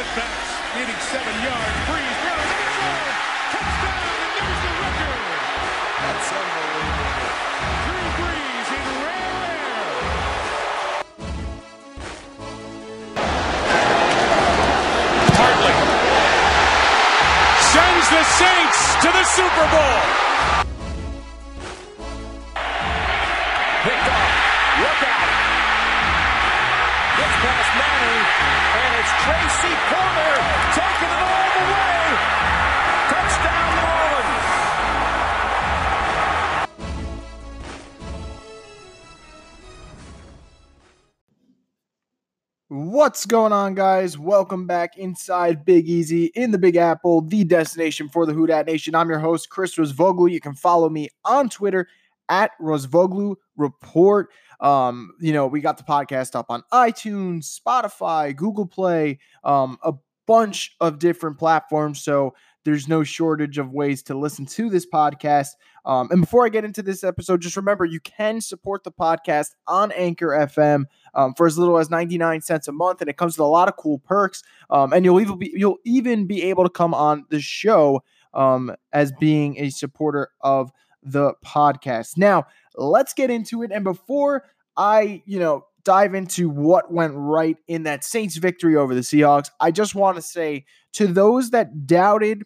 Needing seven yards. Brees throws zone. Touchdown, and there's the record. That's unbelievable. Drew Brees in rare air. Hartley sends the Saints to the Super Bowl. What's going on, guys? Welcome back inside Big Easy in the Big Apple, the destination for the Who Dat Nation. I'm your host, Chris Rosvoglu. You can follow me on Twitter at Rosvoglu Report. Um, you know, we got the podcast up on iTunes, Spotify, Google Play, um, a bunch of different platforms. So there's no shortage of ways to listen to this podcast. Um, and before I get into this episode, just remember you can support the podcast on Anchor FM um, for as little as 99 cents a month, and it comes with a lot of cool perks. Um, and you'll even be you'll even be able to come on the show um, as being a supporter of the podcast. Now, let's get into it. And before I, you know, dive into what went right in that Saints victory over the Seahawks, I just want to say to those that doubted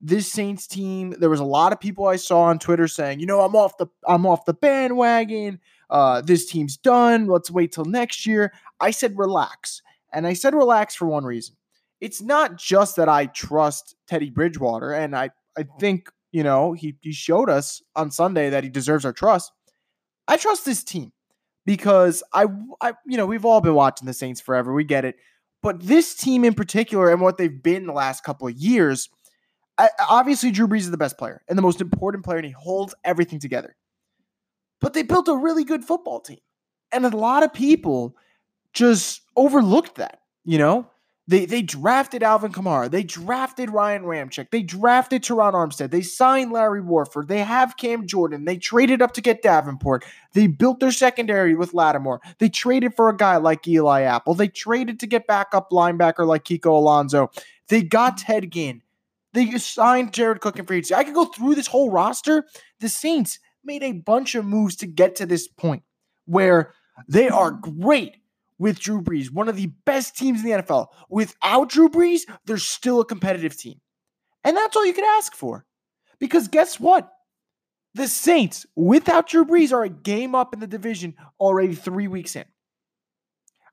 this Saints team, there was a lot of people I saw on Twitter saying, you know, I'm off the I'm off the bandwagon. Uh, this team's done. Let's wait till next year. I said relax. And I said relax for one reason. It's not just that I trust Teddy Bridgewater, and I, I think, you know, he, he showed us on Sunday that he deserves our trust. I trust this team because I, I, you know, we've all been watching the Saints forever. We get it. But this team in particular and what they've been the last couple of years, Obviously Drew Brees is the best player and the most important player, and he holds everything together. But they built a really good football team. And a lot of people just overlooked that, you know? They they drafted Alvin Kamara. They drafted Ryan Ramczyk. They drafted Terron Armstead. They signed Larry Warford. They have Cam Jordan. They traded up to get Davenport. They built their secondary with Lattimore. They traded for a guy like Eli Apple. They traded to get backup linebacker like Kiko Alonso. They got Ted Ginn. They signed Jared Cook and free agency. I could go through this whole roster. The Saints made a bunch of moves to get to this point where they are great with Drew Brees, one of the best teams in the NFL. Without Drew Brees, they're still a competitive team. And that's all you could ask for. Because guess what? The Saints, without Drew Brees, are a game up in the division already three weeks in.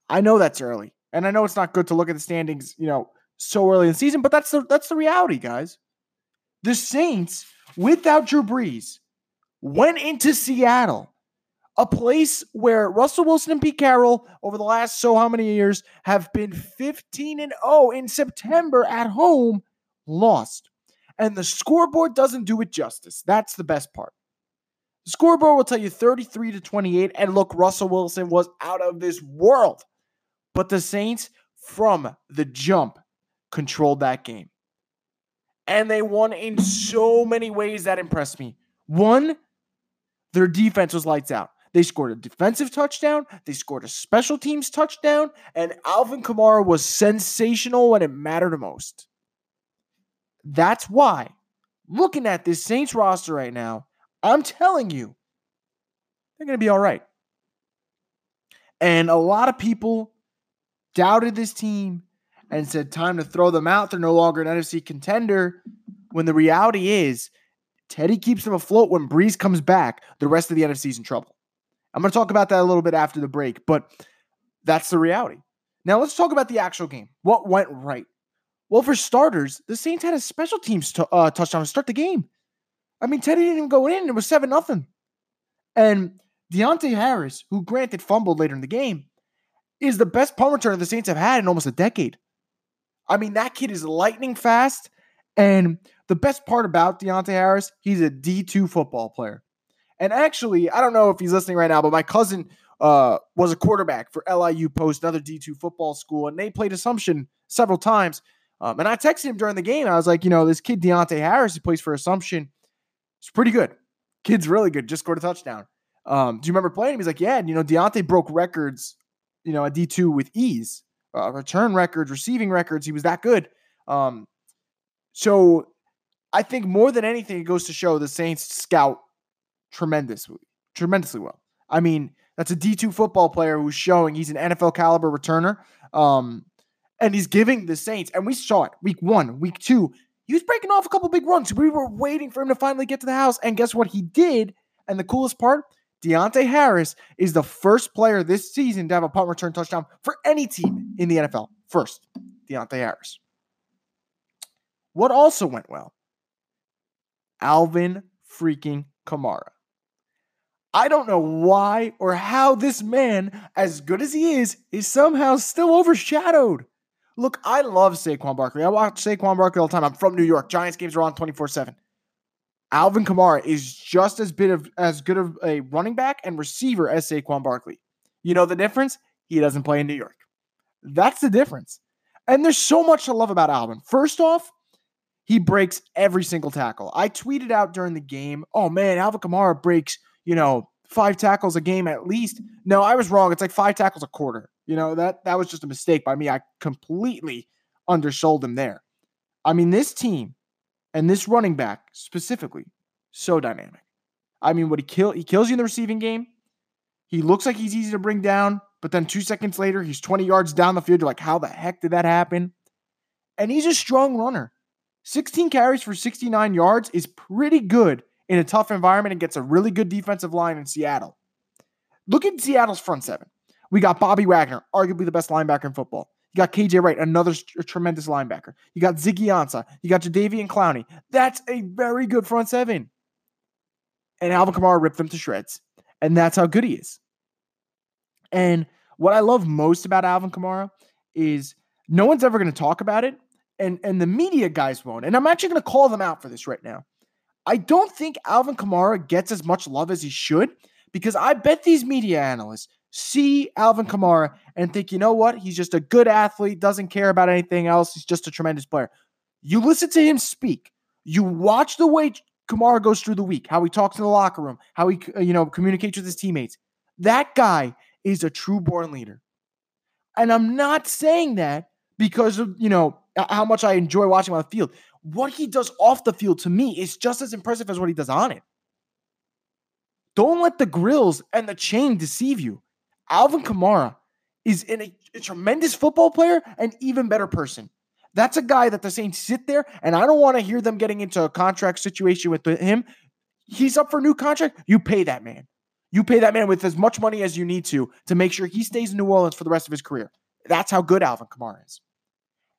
I know that's early. And I know it's not good to look at the standings, you know, so early in the season, but that's the that's the reality, guys. The Saints, without Drew Brees, went into Seattle a place where Russell Wilson and Pete Carroll over the last so how many years have been 15 and 0 in September at home, lost. And the scoreboard doesn't do it justice. That's the best part. The scoreboard will tell you 33 to 28 and look Russell Wilson was out of this world. But the Saints from the jump controlled that game. And they won in so many ways that impressed me. One, their defense was lights out. They scored a defensive touchdown, they scored a special teams touchdown, and Alvin Kamara was sensational when it mattered the most. That's why, looking at this Saints roster right now, I'm telling you, they're going to be all right. And a lot of people doubted this team and said, time to throw them out. They're no longer an NFC contender. When the reality is, Teddy keeps them afloat. When Brees comes back, the rest of the NFC is in trouble. I'm going to talk about that a little bit after the break, but that's the reality. Now let's talk about the actual game. What went right? Well, for starters, the Saints had a special teams t- uh, touchdown to start the game. I mean, Teddy didn't even go in. It was 7 nothing. And Deonte Harris, who granted fumbled later in the game, is the best punt returner the Saints have had in almost a decade. I mean, that kid is lightning fast. And the best part about Deonte Harris, he's a D2 football player. And actually, I don't know if he's listening right now, but my cousin uh, was a quarterback for LIU Post, another D2 football school, and they played Assumption several times. Um, and I texted him during the game. I was like, you know, this kid Deonte Harris, who plays for Assumption, is pretty good. Kid's really good. Just scored a touchdown. Um, do you remember playing him? He's like, yeah. And, you know, Deonte broke records, you know, at D2 with ease. Uh, return records, receiving records. He was that good. Um, so I think more than anything, it goes to show the Saints scout tremendously, tremendously well. I mean, that's a D2 football player who's showing he's an NFL caliber returner. Um, and he's giving the Saints, and we saw it week one, week two. He was breaking off a couple big runs. We were waiting for him to finally get to the house. And guess what? He did. And the coolest part, Deonte Harris is the first player this season to have a punt return touchdown for any team in the NFL. First, Deonte Harris. What also went well? Alvin freaking Kamara. I don't know why or how this man, as good as he is, is somehow still overshadowed. Look, I love Saquon Barkley. I watch Saquon Barkley all the time. I'm from New York. Giants games are on 24 7. Alvin Kamara is just as bit of as good of a running back and receiver as Saquon Barkley. You know the difference? He doesn't play in New York. That's the difference. And there's so much to love about Alvin. First off, he breaks every single tackle. I tweeted out during the game, oh man, Alvin Kamara breaks, you know, five tackles a game at least. No, I was wrong. It's like five tackles a quarter. You know, that that was just a mistake by me. I completely undersold him there. I mean, this team and this running back specifically, so dynamic. I mean, what he kill he kills you in the receiving game. He looks like he's easy to bring down, but then two seconds later, he's 20 yards down the field. You're like, how the heck did that happen? And he's a strong runner. 16 carries for 69 yards is pretty good in a tough environment and gets a really good defensive line in Seattle. Look at Seattle's front seven. We got Bobby Wagner, arguably the best linebacker in football. You got KJ Wright, another tremendous linebacker. You got Ziggy Ansah. You got Jadeveon Clowney. That's a very good front seven. And Alvin Kamara ripped them to shreds. And that's how good he is. And what I love most about Alvin Kamara is no one's ever going to talk about it. And, and the media guys won't. And I'm actually going to call them out for this right now. I don't think Alvin Kamara gets as much love as he should because I bet these media analysts see Alvin Kamara and think, you know what? He's just a good athlete, doesn't care about anything else. He's just a tremendous player. You listen to him speak. You watch the way Kamara goes through the week, how he talks in the locker room, how he uh, you know communicates with his teammates. That guy is a true born leader. And I'm not saying that because of, you know, how much I enjoy watching on the field. What he does off the field to me is just as impressive as what he does on it. Don't let the grills and the chain deceive you. Alvin Kamara is a, a tremendous football player and even better person. That's a guy that the Saints sit there, and I don't want to hear them getting into a contract situation with him. He's up for a new contract. You pay that man. You pay that man with as much money as you need to to make sure he stays in New Orleans for the rest of his career. That's how good Alvin Kamara is.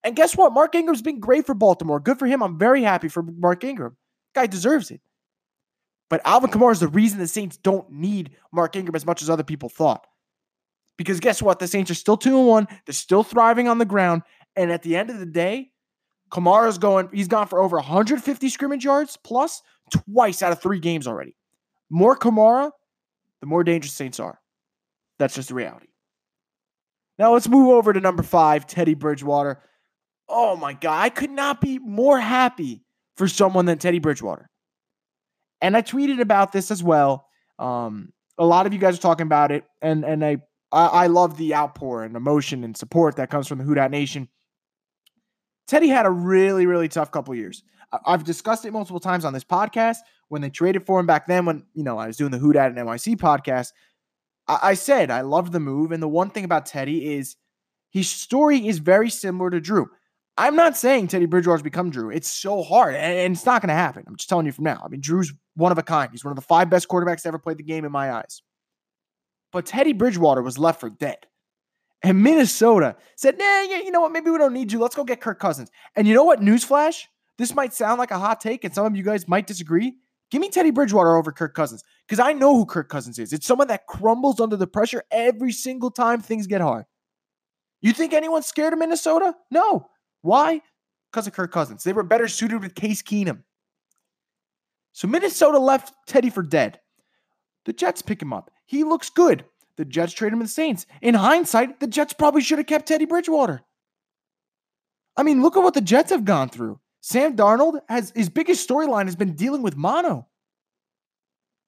And guess what? Mark Ingram's been great for Baltimore. Good for him. I'm very happy for Mark Ingram. Guy deserves it. But Alvin Kamara is the reason the Saints don't need Mark Ingram as much as other people thought. Because guess what? The Saints are still 2 and 1. They're still thriving on the ground. And at the end of the day, Kamara's going, he's gone for over 150 scrimmage yards plus twice out of three games already. More Kamara, the more dangerous Saints are. That's just the reality. Now let's move over to number five, Teddy Bridgewater. Oh my God, I could not be more happy for someone than Teddy Bridgewater. And I tweeted about this as well. Um, a lot of you guys are talking about it, and and I I, I love the outpour and emotion and support that comes from the Who Dat Nation. Teddy had a really, really tough couple years. I've discussed it multiple times on this podcast. When they traded for him back then, when you know I was doing the Who Dat and NYC podcast, I, I said I loved the move. And the one thing about Teddy is his story is very similar to Drew. I'm not saying Teddy Bridgewater's become Drew. It's so hard, and, and it's not going to happen. I'm just telling you from now. I mean, Drew's one of a kind. He's one of the five best quarterbacks to ever played the game in my eyes. But Teddy Bridgewater was left for dead. And Minnesota said, nah, yeah, you know what? Maybe we don't need you. Let's go get Kirk Cousins. And you know what? Newsflash, this might sound like a hot take, and some of you guys might disagree. Give me Teddy Bridgewater over Kirk Cousins because I know who Kirk Cousins is. It's someone that crumbles under the pressure every single time things get hard. You think anyone's scared of Minnesota? No. Why? Because of Kirk Cousins. They were better suited with Case Keenum. So Minnesota left Teddy for dead. The Jets pick him up. He looks good. The Jets trade him to the Saints. In hindsight, the Jets probably should have kept Teddy Bridgewater. I mean, look at what the Jets have gone through. Sam Darnold has his biggest storyline has been dealing with mono.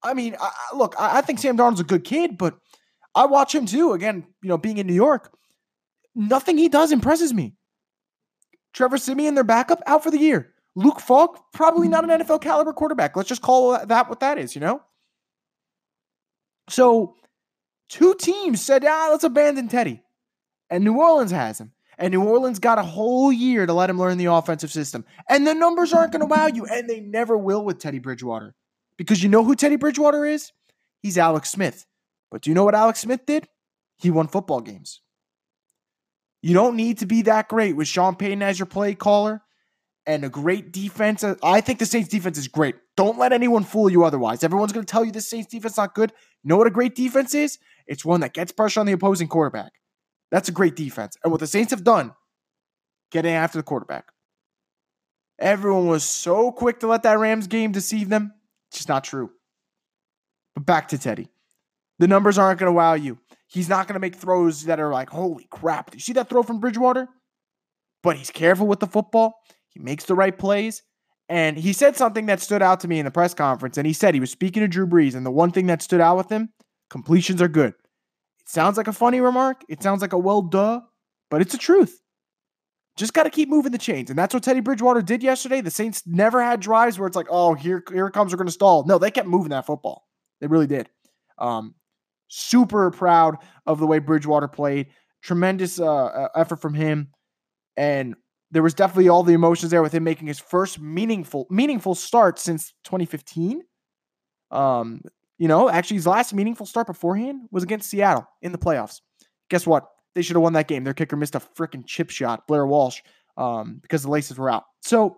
I mean, I, look, I, I think Sam Darnold's a good kid, but I watch him too. Again, you know, being in New York, nothing he does impresses me. Trevor Siemian, their backup, out for the year. Luke Falk, probably not an NFL caliber quarterback. Let's just call that what that is, you know? So, two teams said, ah, let's abandon Teddy. And New Orleans has him. And New Orleans got a whole year to let him learn the offensive system. And the numbers aren't going to wow you. And they never will with Teddy Bridgewater. Because you know who Teddy Bridgewater is? He's Alex Smith. But do you know what Alex Smith did? He won football games. You don't need to be that great with Sean Payton as your play caller and a great defense. I think the Saints defense is great. Don't let anyone fool you otherwise. Everyone's going to tell you the Saints defense is not good. You know what a great defense is? It's one that gets pressure on the opposing quarterback. That's a great defense. And what the Saints have done, getting after the quarterback. Everyone was so quick to let that Rams game deceive them. It's just not true. But back to Teddy. The numbers aren't going to wow you. He's not going to make throws that are like, holy crap. Do you see that throw from Bridgewater? But he's careful with the football. He makes the right plays. And he said something that stood out to me in the press conference. And he said he was speaking to Drew Brees. And the one thing that stood out with him completions are good. It sounds like a funny remark. It sounds like a well, duh, but it's the truth. Just got to keep moving the chains. And that's what Teddy Bridgewater did yesterday. The Saints never had drives where it's like, oh, here, here it comes, we're going to stall. No, they kept moving that football. They really did. Um, super proud of the way Bridgewater played. Tremendous uh effort from him. And there was definitely all the emotions there with him making his first meaningful meaningful start since 2015. Um, you know, actually his last meaningful start beforehand was against Seattle in the playoffs. Guess what? They should have won that game. Their kicker missed a freaking chip shot, Blair Walsh, um, because the laces were out. So,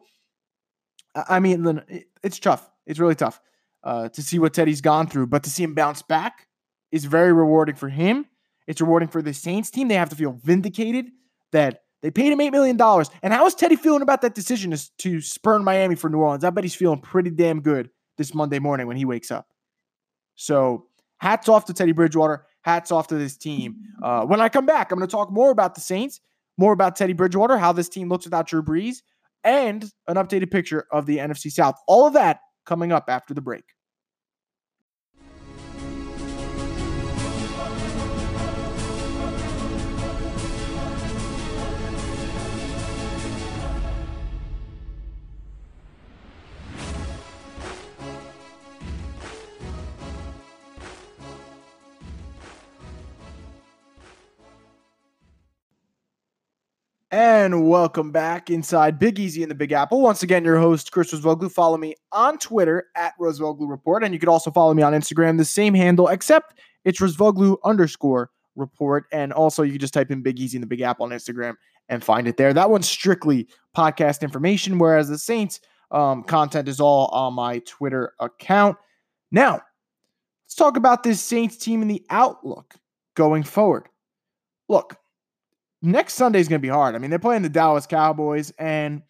I mean, it's tough. It's really tough uh, to see what Teddy's gone through, but to see him bounce back is very rewarding for him. It's rewarding for the Saints team. They have to feel vindicated that they paid him $8 million. And how is Teddy feeling about that decision to, to spurn Miami for New Orleans? I bet he's feeling pretty damn good this Monday morning when he wakes up. So hats off to Teddy Bridgewater. Hats off to this team. Uh, when I come back, I'm going to talk more about the Saints, more about Teddy Bridgewater, how this team looks without Drew Brees, and an updated picture of the NFC South. All of that coming up after the break. And welcome back inside Big Easy in the Big Apple. Once again, your host, Chris Rosvoglu. Follow me on Twitter at Rosvoglu Report. And you could also follow me on Instagram, the same handle, except it's Rosvoglu underscore report. And also, you can just type in Big Easy in the Big Apple on Instagram and find it there. That one's strictly podcast information, whereas the Saints um, content is all on my Twitter account. Now, let's talk about this Saints team and the outlook going forward. Look, next Sunday is going to be hard. I mean, they're playing the Dallas Cowboys, and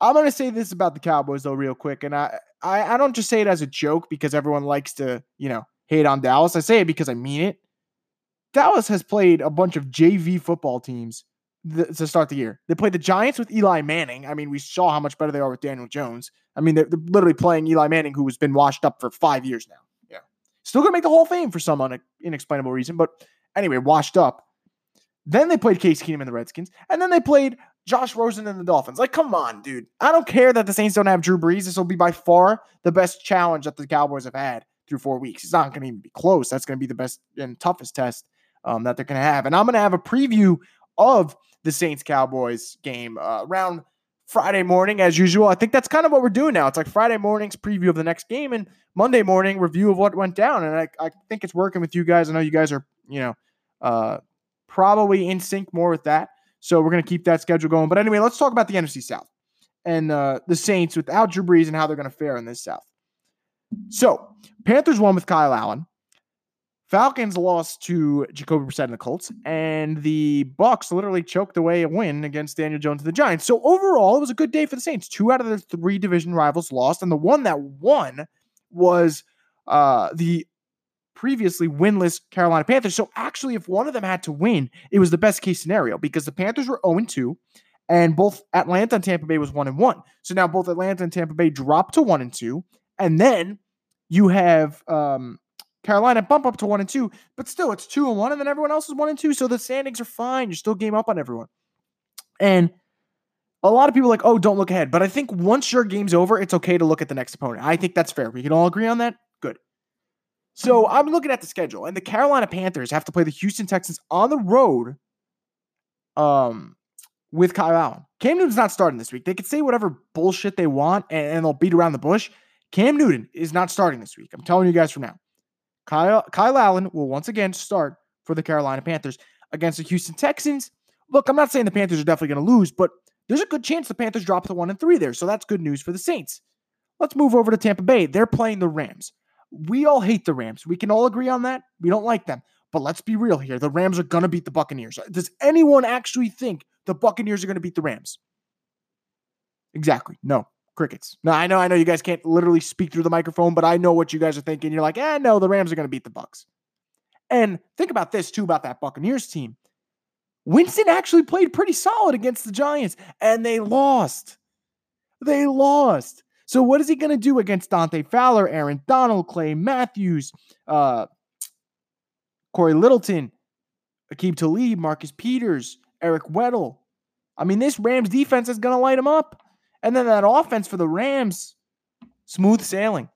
I'm going to say this about the Cowboys though, real quick. And I, I, I don't just say it as a joke because everyone likes to, you know, hate on Dallas. I say it because I mean it. Dallas has played a bunch of JV football teams th- to start the year. They played the Giants with Eli Manning. I mean, we saw how much better they are with Daniel Jones. I mean, they're, they're literally playing Eli Manning, who has been washed up for five years now. Yeah, still gonna make the Hall of Fame for some un- inexplainable reason, but anyway, washed up. Then they played Case Keenum and the Redskins, and then they played Josh Rosen and the Dolphins. Like, come on, dude. I don't care that the Saints don't have Drew Brees. This will be by far the best challenge that the Cowboys have had through four weeks. It's not going to even be close. That's going to be the best and toughest test um, that they're going to have. And I'm going to have a preview of the Saints Cowboys game uh, around Friday morning, as usual. I think that's kind of what we're doing now. It's like Friday morning's preview of the next game and Monday morning review of what went down. And I, I think it's working with you guys. I know you guys are, you know, uh, probably in sync more with that. So we're going to keep that schedule going. But anyway, let's talk about the NFC South and uh, the Saints without Drew Brees and how they're going to fare in this South. So Panthers won with Kyle Allen. Falcons lost to Jacoby Brissett and the Colts, and the Bucks literally choked away a win against Daniel Jones and the Giants. So overall, it was a good day for the Saints. Two out of the three division rivals lost, and the one that won was uh, the previously winless Carolina Panthers. So actually, if one of them had to win, it was the best case scenario because the Panthers were 0 2, and both Atlanta and Tampa Bay was 1 and 1. So now both Atlanta and Tampa Bay dropped to 1 and 2. And then you have um, Carolina bump up to one and two, but still it's two and one, and then everyone else is one and two. So the standings are fine. You're still game up on everyone. And a lot of people like, oh, don't look ahead. But I think once your game's over, it's okay to look at the next opponent. I think that's fair. We can all agree on that. So I'm looking at the schedule, and the Carolina Panthers have to play the Houston Texans on the road. Um, with Kyle Allen. Cam Newton's not starting this week. They could say whatever bullshit they want and, and, they'll beat around the bush. Cam Newton is not starting this week. I'm telling you guys from now. Kyle, Kyle Allen will once again start for the Carolina Panthers against the Houston Texans. Look, I'm not saying the Panthers are definitely going to lose, but there's a good chance the Panthers drop to one and three there. So that's good news for the Saints. Let's move over to Tampa Bay. They're playing the Rams. We all hate the Rams. We can all agree on that. We don't like them. But let's be real here. The Rams are going to beat the Buccaneers. Does anyone actually think the Buccaneers are going to beat the Rams. Exactly. No. Crickets. No, I know, I know you guys can't literally speak through the microphone, but I know what you guys are thinking. You're like, eh, no, the Rams are going to beat the Bucks. And think about this too about that Buccaneers team. Winston actually played pretty solid against the Giants, and they lost. They lost. So what is he going to do against Dante Fowler, Aaron Donald, Clay Matthews, uh, Cory Littleton, Aqib Talib, Marcus Peters, Eric Weddle. I mean, this Rams defense is going to light him up. And then that offense for the Rams, smooth sailing.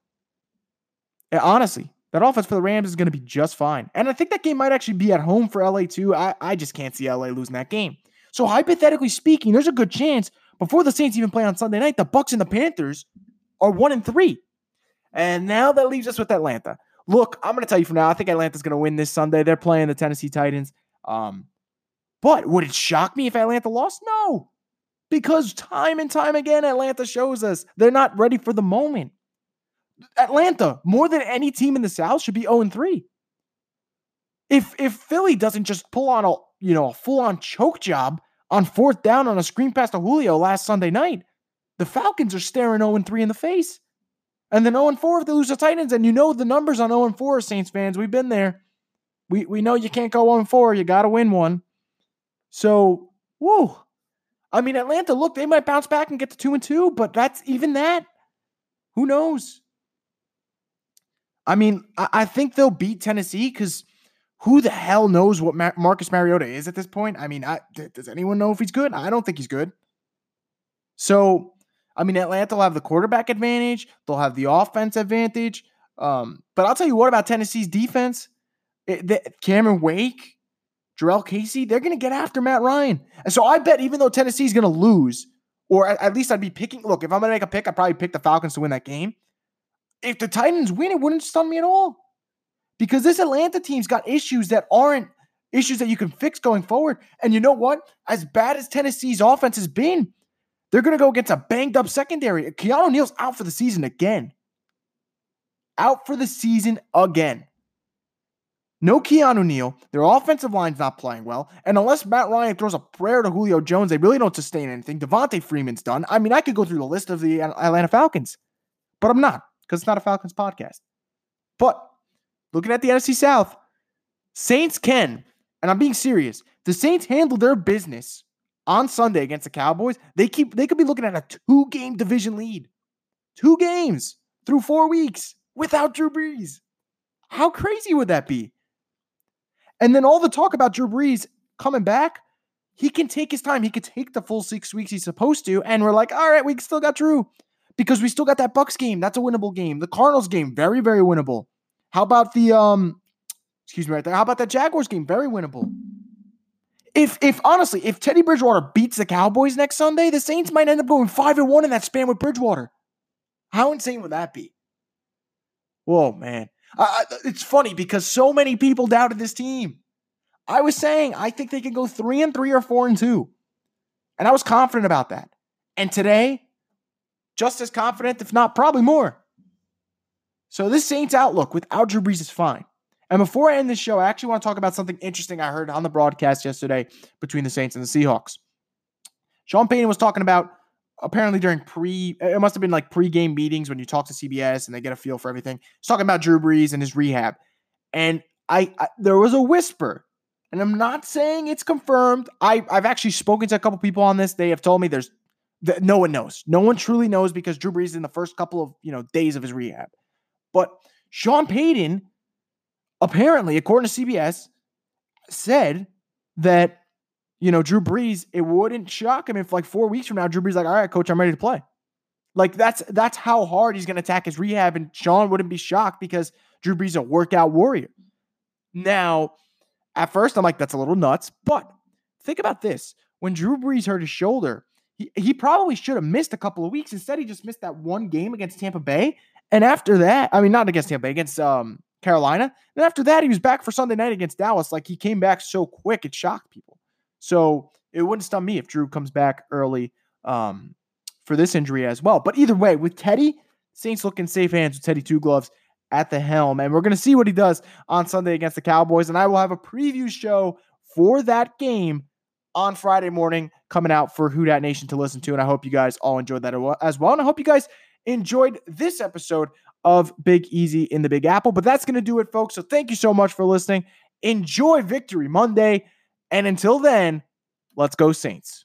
Yeah, honestly, that offense for the Rams is going to be just fine. And I think that game might actually be at home for LA too. I, I just can't see LA losing that game. So hypothetically speaking, there's a good chance before the Saints even play on Sunday night, the Bucks and the Panthers are one and three. And now that leaves us with Atlanta. Look, I'm going to tell you from now, I think Atlanta's going to win this Sunday. They're playing the Tennessee Titans. Um, but would it shock me if Atlanta lost? No. Because time and time again, Atlanta shows us they're not ready for the moment. Atlanta, more than any team in the South, should be 0-3. If if Philly doesn't just pull on a you know a full-on choke job on fourth down on a screen pass to Julio last Sunday night, the Falcons are staring 0-3 in the face. And then 0-4 if they lose the Titans. And you know the numbers on 0-4, Saints fans. We've been there. We we know you can't go 0-4. You gotta win one. So, whoa. I mean, Atlanta, look, they might bounce back and get to two and two, but that's even that. Who knows? I mean, I, I think they'll beat Tennessee because who the hell knows what Mar- Marcus Mariota is at this point? I mean, I, does anyone know if he's good? I don't think he's good. So, I mean, Atlanta will have the quarterback advantage, they'll have the offense advantage. Um, but I'll tell you what about Tennessee's defense. It, the, Cameron Wake, Jurrell Casey, they're going to get after Matt Ryan. And so I bet even though Tennessee's going to lose, or at least I'd be picking, look, if I'm going to make a pick, I'd probably pick the Falcons to win that game. If the Titans win, it wouldn't stun me at all. Because this Atlanta team's got issues that aren't issues that you can fix going forward. And you know what? As bad as Tennessee's offense has been, they're going to go against a banged up secondary. Keanu Neal's out for the season again. Out for the season again. No Keanu Neal. Their offensive line's not playing well. And unless Matt Ryan throws a prayer to Julio Jones, they really don't sustain anything. Devonta Freeman's done. I mean, I could go through the list of the Atlanta Falcons, but I'm not because it's not a Falcons podcast. But looking at the NFC South, Saints can, and I'm being serious, the Saints handle their business on Sunday against the Cowboys. They keep they could be looking at a two-game division lead. Two games through four weeks without Drew Brees. How crazy would that be? And then all the talk about Drew Brees coming back, he can take his time. He could take the full six weeks he's supposed to. And we're like, all right, we still got Drew because we still got that Bucks game. That's a winnable game. The Cardinals game, very, very winnable. How about the um, excuse me right there? How about that Jaguars game? Very winnable. If if honestly, if Teddy Bridgewater beats the Cowboys next Sunday, the Saints might end up going five and one in that span with Bridgewater. How insane would that be? Whoa, man. Uh, it's funny because so many people doubted this team. I was saying I think they can go three and three or four and two, and I was confident about that. And today, just as confident, if not probably more. So this Saints outlook without Drew Brees is fine. And before I end this show, I actually want to talk about something interesting I heard on the broadcast yesterday between the Saints and the Seahawks. Sean Payton was talking about apparently during pre, it must have been like pre-game meetings when you talk to CBS and they get a feel for everything. He's talking about Drew Brees and his rehab, and I, I there was a whisper, and I'm not saying it's confirmed. I I've actually spoken to a couple people on this. They have told me there's no one knows. No one truly knows because Drew Brees is in the first couple of you know days of his rehab. But Sean Payton apparently, according to CBS, said that, you know, Drew Brees, it wouldn't shock him if like four weeks from now, Drew Brees like, all right, coach, I'm ready to play. Like that's that's how hard he's gonna attack his rehab. And Sean wouldn't be shocked because Drew Brees a workout warrior. Now, at first, I'm like, that's a little nuts. But think about this. When Drew Brees hurt his shoulder, he, he probably should have missed a couple of weeks. Instead, he just missed that one game against Tampa Bay. And after that, I mean, not against Tampa against um, Carolina. And after that, he was back for Sunday night against Dallas. Like he came back so quick, it shocked people. So it wouldn't stun me if Drew comes back early um, for this injury as well. But either way, with Teddy, Saints looking safe hands with Teddy Two Gloves at the helm. And we're going to see what he does on Sunday against the Cowboys. And I will have a preview show for that game on Friday morning coming out for Who Dat Nation to listen to. And I hope you guys all enjoyed that as well. And I hope you guys enjoyed this episode of Big Easy in the Big Apple. But that's going to do it, folks. So thank you so much for listening. Enjoy Victory Monday. And until then, let's go, Saints.